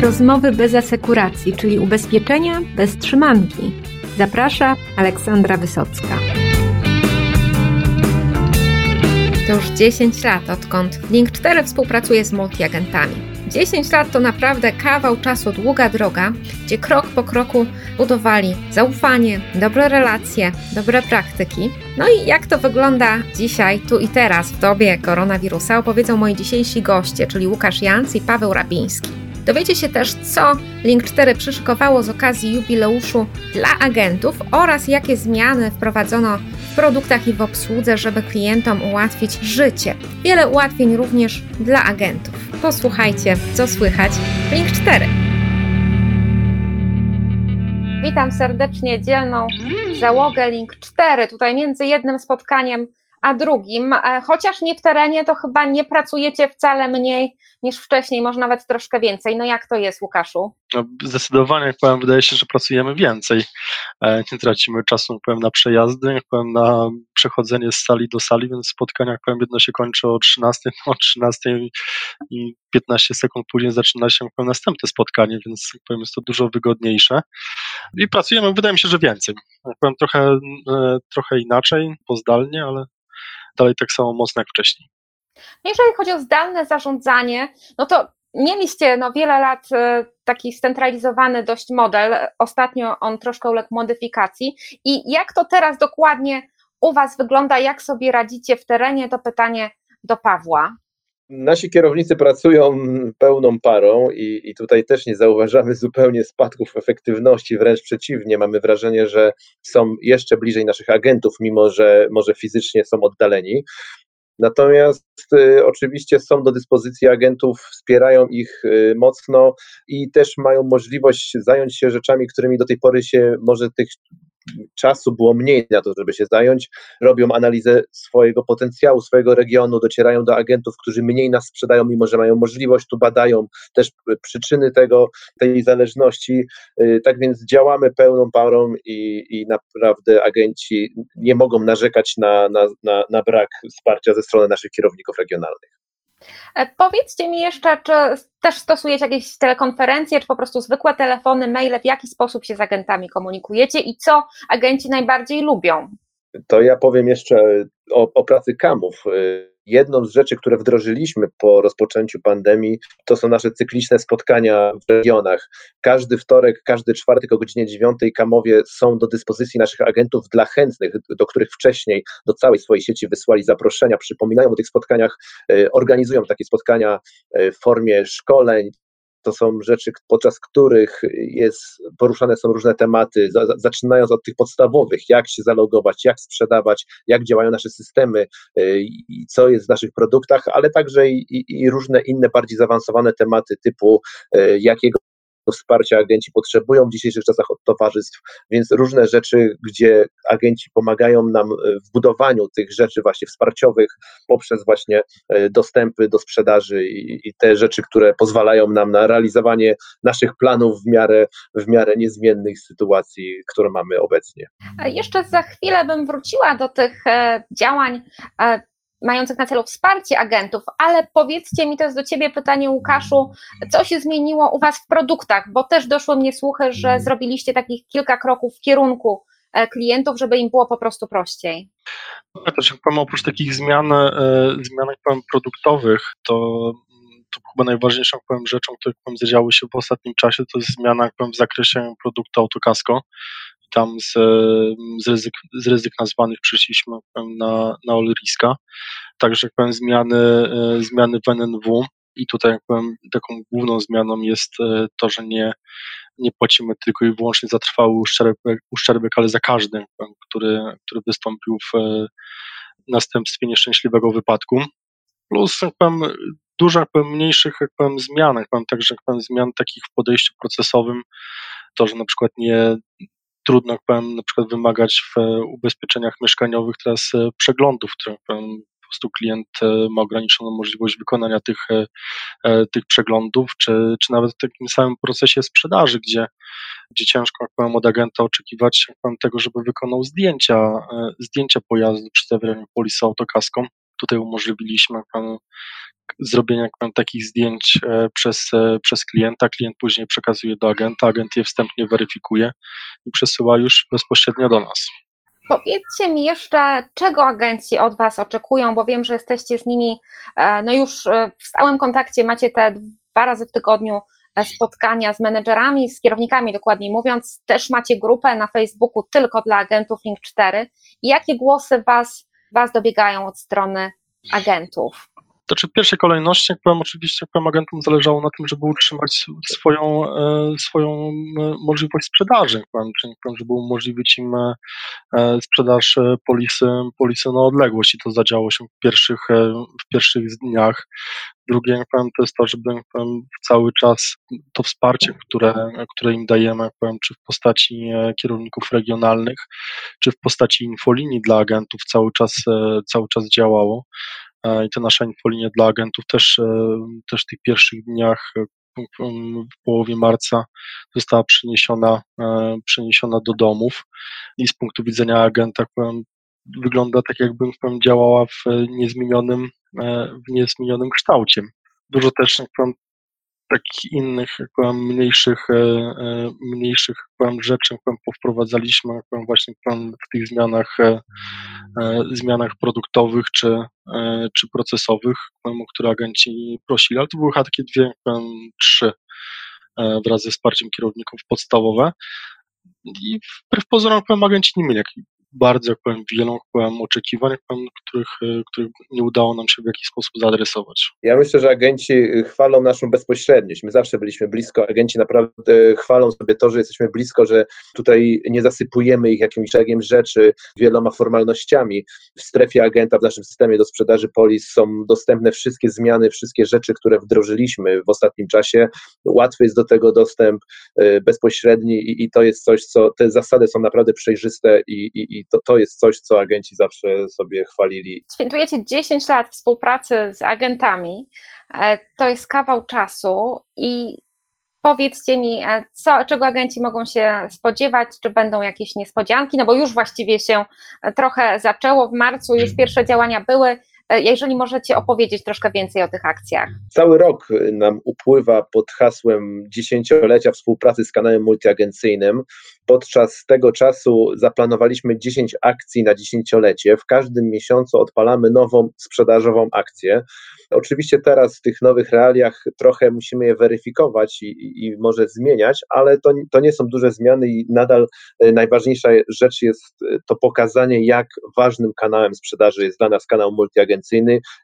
Rozmowy bez asekuracji, czyli ubezpieczenia bez trzymanki. Zaprasza Aleksandra Wysocka. To już 10 lat, odkąd Link 4 współpracuje z multiagentami. 10 lat to naprawdę kawał czasu, długa droga, gdzie krok po kroku budowali zaufanie, dobre relacje, dobre praktyki. No i jak to wygląda dzisiaj, tu i teraz, w dobie koronawirusa, opowiedzą moi dzisiejsi goście, czyli Łukasz Janc i Paweł Rabiński. Dowiecie się też, co Link 4 przyszykowało z okazji jubileuszu dla agentów oraz jakie zmiany wprowadzono w produktach i w obsłudze, żeby klientom ułatwić życie. Wiele ułatwień również dla agentów. Posłuchajcie, co słychać w Link 4. Witam serdecznie dzielną załogę Link 4. Tutaj między jednym spotkaniem a drugim, e, chociaż nie w terenie, to chyba nie pracujecie wcale mniej niż wcześniej, może nawet troszkę więcej. No jak to jest, Łukaszu? No, zdecydowanie, jak powiem, wydaje się, że pracujemy więcej. E, nie tracimy czasu, jak powiem, na przejazdy, jak powiem, na przechodzenie z sali do sali, więc spotkanie, jak powiem, jedno się kończy o 13, o 13 i 15 sekund później zaczyna się, powiem, następne spotkanie, więc, jak powiem, jest to dużo wygodniejsze. I pracujemy, wydaje mi się, że więcej. Jak powiem, trochę, e, trochę inaczej, pozdalnie, ale dalej tak samo mocno jak wcześniej. No jeżeli chodzi o zdalne zarządzanie, no to mieliście no, wiele lat e, taki scentralizowany dość model. Ostatnio on troszkę uległ modyfikacji. I jak to teraz dokładnie u Was wygląda, jak sobie radzicie w terenie, to pytanie do Pawła. Nasi kierownicy pracują pełną parą i, i tutaj też nie zauważamy zupełnie spadków efektywności, wręcz przeciwnie, mamy wrażenie, że są jeszcze bliżej naszych agentów, mimo że może fizycznie są oddaleni. Natomiast y, oczywiście są do dyspozycji agentów, wspierają ich y, mocno i też mają możliwość zająć się rzeczami, którymi do tej pory się może tych czasu było mniej na to, żeby się zająć, robią analizę swojego potencjału, swojego regionu, docierają do agentów, którzy mniej nas sprzedają, mimo że mają możliwość, tu badają też przyczyny tego, tej zależności. Y, tak więc działamy pełną parą i, i naprawdę agenci nie mogą narzekać na, na, na, na brak wsparcia ze strony naszych kierowników regionalnych. E, powiedzcie mi jeszcze, czy też stosujecie jakieś telekonferencje, czy po prostu zwykłe telefony, maile, w jaki sposób się z agentami komunikujecie i co agenci najbardziej lubią? To ja powiem jeszcze o, o pracy kamów. Jedną z rzeczy, które wdrożyliśmy po rozpoczęciu pandemii, to są nasze cykliczne spotkania w regionach. Każdy wtorek, każdy czwartek o godzinie 9 kamowie są do dyspozycji naszych agentów dla chętnych, do których wcześniej do całej swojej sieci wysłali zaproszenia, przypominają o tych spotkaniach, y, organizują takie spotkania y, w formie szkoleń, to są rzeczy, podczas których jest, poruszane są różne tematy, za, zaczynając od tych podstawowych, jak się zalogować, jak sprzedawać, jak działają nasze systemy y, i co jest w naszych produktach, ale także i, i, i różne inne bardziej zaawansowane tematy typu y, wsparcia agenci potrzebują w dzisiejszych czasach od towarzystw, więc różne rzeczy, gdzie agenci pomagają nam e, w budowaniu tych rzeczy właśnie wsparciowych poprzez właśnie e, dostępy do sprzedaży i, i te rzeczy, które pozwalają nam na realizowanie naszych planów w miarę, w miarę niezmiennych sytuacji, które mamy obecnie. Jeszcze za chwilę bym wróciła do tych e, działań mających na celu wsparcie agentów, ale powiedzcie mi, to jest do Ciebie pytanie, Łukaszu, co się zmieniło u Was w produktach, bo też doszły mnie słuchy, że mm. zrobiliście takich kilka kroków w kierunku e, klientów, żeby im było po prostu prościej. No, też jak powiem, oprócz takich zmian, e, zmian jak powiem, produktowych, to, to chyba najważniejszą powiem, rzeczą, które powiem, zadziały się w ostatnim czasie, to jest zmiana powiem, w zakresie produktu Autokasko tam z, z, ryzyk, z ryzyk nazwanych przeszliśmy na, na Olriska. Także jak powiem, zmiany, e, zmiany w NNW i tutaj jak powiem, taką główną zmianą jest e, to, że nie, nie płacimy tylko i wyłącznie za trwały uszczerbek, uszczerbek ale za każdy, który, który wystąpił w e, następstwie nieszczęśliwego wypadku. Plus jak powiem, dużo jak powiem, mniejszych jak powiem, zmian, jak powiem, także jak powiem, zmian takich w podejściu procesowym, to, że na przykład nie, trudno, jak powiem, na przykład wymagać w ubezpieczeniach mieszkaniowych teraz e, przeglądów, które powiem, po prostu klient e, ma ograniczoną możliwość wykonania tych, e, tych przeglądów, czy, czy nawet w takim samym procesie sprzedaży, gdzie, gdzie ciężko jak powiem, od agenta oczekiwać jak powiem, tego, żeby wykonał zdjęcia, zdjęcia pojazdu przy zawieraniu polisy autokaską tutaj umożliwiliśmy powiem, zrobienia takich zdjęć e, przez, e, przez klienta. Klient później przekazuje do agenta, agent je wstępnie weryfikuje i przesyła już bezpośrednio do nas. Powiedzcie mi jeszcze, czego agenci od Was oczekują, bo wiem, że jesteście z nimi e, no już w stałym kontakcie, macie te dwa razy w tygodniu spotkania z menedżerami, z kierownikami dokładniej mówiąc. Też macie grupę na Facebooku tylko dla agentów Link 4. Jakie głosy Was, was dobiegają od strony agentów? To czy w pierwszej kolejności, jak powiem, oczywiście jak powiem, agentom zależało na tym, żeby utrzymać swoją, e, swoją e, możliwość sprzedaży, jak powiem, czyli powiem, żeby umożliwić im e, sprzedaż polisy, polisy na odległość i to zadziało się w pierwszych, w pierwszych dniach. Drugie, jak powiem, to jest to, żeby jak powiem, cały czas to wsparcie, które, które im dajemy, jak powiem, czy w postaci kierowników regionalnych, czy w postaci infolinii dla agentów cały czas, cały czas działało. E, i ta nasza infolinia dla agentów też, e, też w tych pierwszych dniach e, w połowie marca została przeniesiona, przeniesiona do domów i z punktu widzenia agenta powiem, wygląda tak, jakby powiem, działała w niezmienionym, w niezmienionym kształcie. Dużo też takich innych, jak powiem, mniejszych, mniejszych powiem, rzeczy powiem, powprowadzaliśmy powiem, właśnie powiem, w tych zmianach, zmianach produktowych czy, E, czy procesowych, o które agenci prosili, ale to były chyba takie dwie, trzy e, wraz ze wsparciem kierowników podstawowe. I wbrew pozorom, powiem, agenci nie mieli bardzo, powiem, wielu powiem, oczekiwań, powiem, których, e, których nie udało nam się w jakiś sposób zaadresować. Ja myślę, że agenci chwalą naszą bezpośredniość. My zawsze byliśmy blisko. Agenci naprawdę chwalą sobie to, że jesteśmy blisko, że tutaj nie zasypujemy ich jakimś szeregiem rzeczy, wieloma formalnościami. W strefie agenta, w naszym systemie do sprzedaży polis są dostępne wszystkie zmiany, wszystkie rzeczy, które wdrożyliśmy w ostatnim czasie. Łatwy jest do tego dostęp e, bezpośredni i, i to jest coś, co te zasady są naprawdę przejrzyste i, i i to, to jest coś, co agenci zawsze sobie chwalili. Świętujecie 10 lat współpracy z agentami. E, to jest kawał czasu i powiedzcie mi, e, co, czego agenci mogą się spodziewać, czy będą jakieś niespodzianki, no bo już właściwie się trochę zaczęło w marcu, już pierwsze działania były. E, jeżeli możecie opowiedzieć troszkę więcej o tych akcjach. Cały rok nam upływa pod hasłem dziesięciolecia współpracy z kanałem multiagencyjnym. Podczas tego czasu zaplanowaliśmy 10 akcji na dziesięciolecie. W każdym miesiącu odpalamy nową sprzedażową akcję. Oczywiście teraz w tych nowych realiach trochę musimy je weryfikować i, i, może zmieniać, ale to, to nie są duże zmiany i nadal e, najważniejsza rzecz jest e, to pokazanie, jak ważnym kanałem sprzedaży jest dla nas kanał multiagencyjny,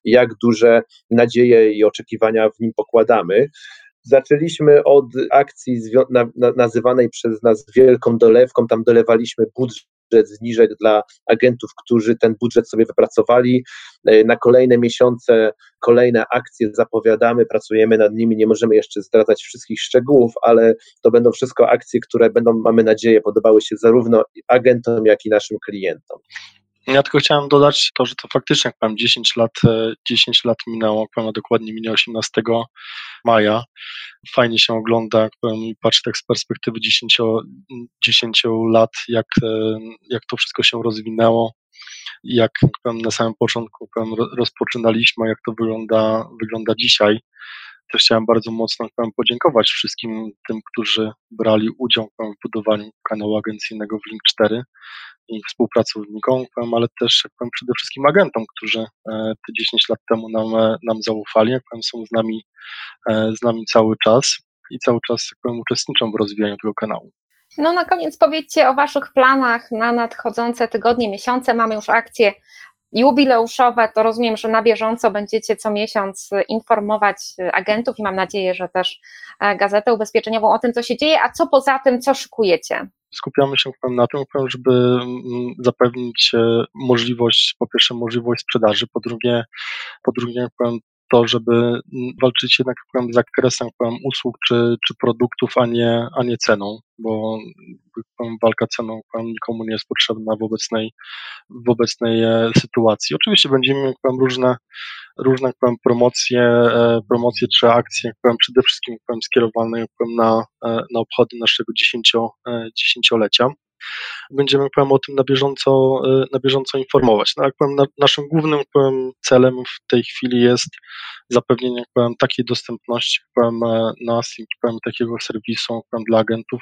jak duże nadzieje i oczekiwania w nim pokładamy. Zaczęliśmy od akcji nazywanej przez nas wielką dolewką, tam dolewaliśmy budżet zniżek dla agentów, którzy ten budżet sobie wypracowali. E, na kolejne miesiące kolejne akcje zapowiadamy, pracujemy nad nimi, nie możemy jeszcze zdradzać wszystkich szczegółów, ale to będą wszystko akcje, które będą, mamy nadzieję, podobały się zarówno agentom, jak i naszym klientom. Ja tylko chciałem dodać to, że to faktycznie, jak powiem, 10 lat, 10 lat minęło, jak powiem, dokładnie minęło 18 maja. Fajnie się ogląda, jak powiem, i tak z perspektywy 10, 10 lat, jak, jak to wszystko się rozwinęło. Jak powiem, na samym początku powiem, rozpoczynaliśmy, jak to wygląda, wygląda dzisiaj. Też chciałem bardzo mocno podziękować wszystkim tym, którzy brali udział w budowaniu kanału agencyjnego w Link 4 i współpracownikom, ale też przede wszystkim agentom, którzy e, te 10 lat temu nam, e, nam zaufali, są z nami, e, z nami cały czas i cały czas uczestniczą w rozwijaniu tego kanału. No na koniec powiedzcie o Waszych planach na nadchodzące tygodnie, miesiące. Mamy już akcje jubileuszowe, to rozumiem, że na bieżąco będziecie co miesiąc informować agentów i mam nadzieję, że też Gazetę Ubezpieczeniową o tym, co się dzieje, a co poza tym, co szykujecie? skupiamy się na tym, żeby mm, zapewnić e, możliwość, po pierwsze możliwość sprzedaży, po drugie, po drugie to, żeby mm, walczyć jednak powiem, zakresem usług czy, czy produktów, a nie, a nie ceną, bo walka ceną nikomu nie jest potrzebna w obecnej, w obecnej e, sytuacji. Oczywiście będziemy powiem, różne, różne powiem, promocje, e, promocje czy akcje powiem, przede wszystkim powiem, skierowane powiem, na, e, na obchody naszego dziesięcio, dziesięciolecia. Będziemy powiem, o tym na bieżąco, na bieżąco informować. No, jak powiem, na, naszym głównym powiem, celem w tej chwili jest zapewnienie powiem, takiej dostępności powiem, nas i takiego serwisu powiem, dla agentów,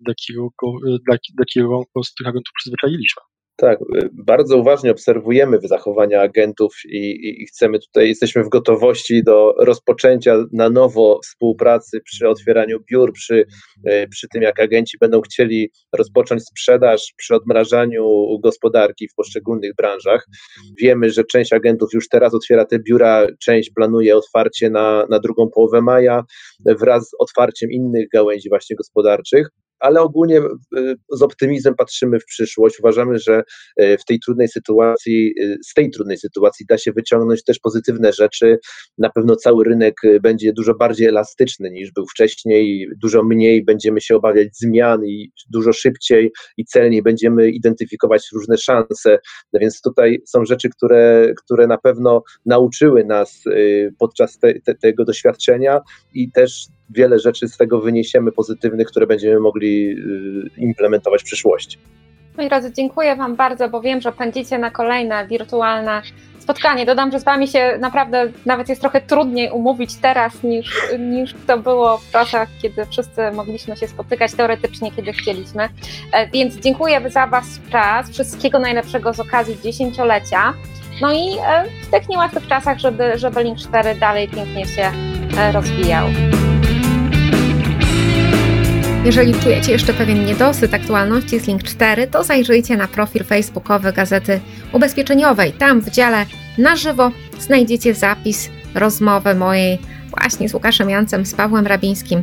do jakiego, do, do jakiego z tych agentów przyzwyczailiśmy. Tak, y, bardzo uważnie obserwujemy zachowania agentów i, i, chcemy tutaj, jesteśmy w gotowości do rozpoczęcia na nowo współpracy przy otwieraniu biur, przy, y, przy tym jak agenci będą chcieli rozpocząć sprzedaż, przy odmrażaniu gospodarki w poszczególnych branżach. Wiemy, że część agentów już teraz otwiera te biura, część planuje otwarcie na, na drugą połowę maja wraz z otwarciem innych gałęzi właśnie gospodarczych ale ogólnie y, z optymizmem patrzymy w przyszłość. Uważamy, że y, w tej trudnej sytuacji, y, z tej trudnej sytuacji da się wyciągnąć też pozytywne rzeczy. Na pewno cały rynek będzie dużo bardziej elastyczny niż był wcześniej, dużo mniej będziemy się obawiać zmian i dużo szybciej i celniej będziemy identyfikować różne szanse. No więc tutaj są rzeczy, które, które na pewno nauczyły nas podczas te, te, tego doświadczenia i też wiele rzeczy z tego wyniesiemy pozytywnych, które będziemy mogli y, implementować w przyszłości. Moi drodzy, dziękuję Wam bardzo, bo wiem, że pędzicie na kolejne wirtualne spotkanie. Dodam, że z Wami się naprawdę nawet jest trochę trudniej umówić teraz niż, niż to było w czasach, kiedy wszyscy mogliśmy się spotykać teoretycznie, kiedy chcieliśmy. E, więc dziękuję za Was czas. Wszystkiego najlepszego z okazji dziesięciolecia. No i e, w tych niełatwych czasach, żeby, żeby Link 4 dalej pięknie się e, rozwijał. Jeżeli czujecie jeszcze pewien niedosyt aktualności z Link 4, to zajrzyjcie na profil facebookowy Gazety Ubezpieczeniowej. Tam w dziale na żywo znajdziecie zapis rozmowy mojej właśnie z Łukaszem Jancem, z Pawłem Rabińskim.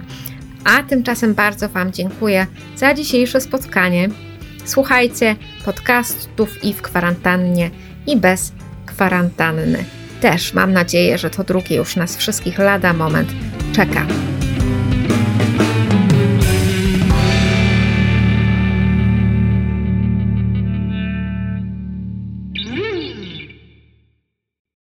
A tymczasem bardzo Wam dziękuję za dzisiejsze spotkanie. Słuchajcie podcastów i w kwarantannie, i bez kwarantanny. Też mam nadzieję, że to drugie już nas wszystkich lada moment czeka.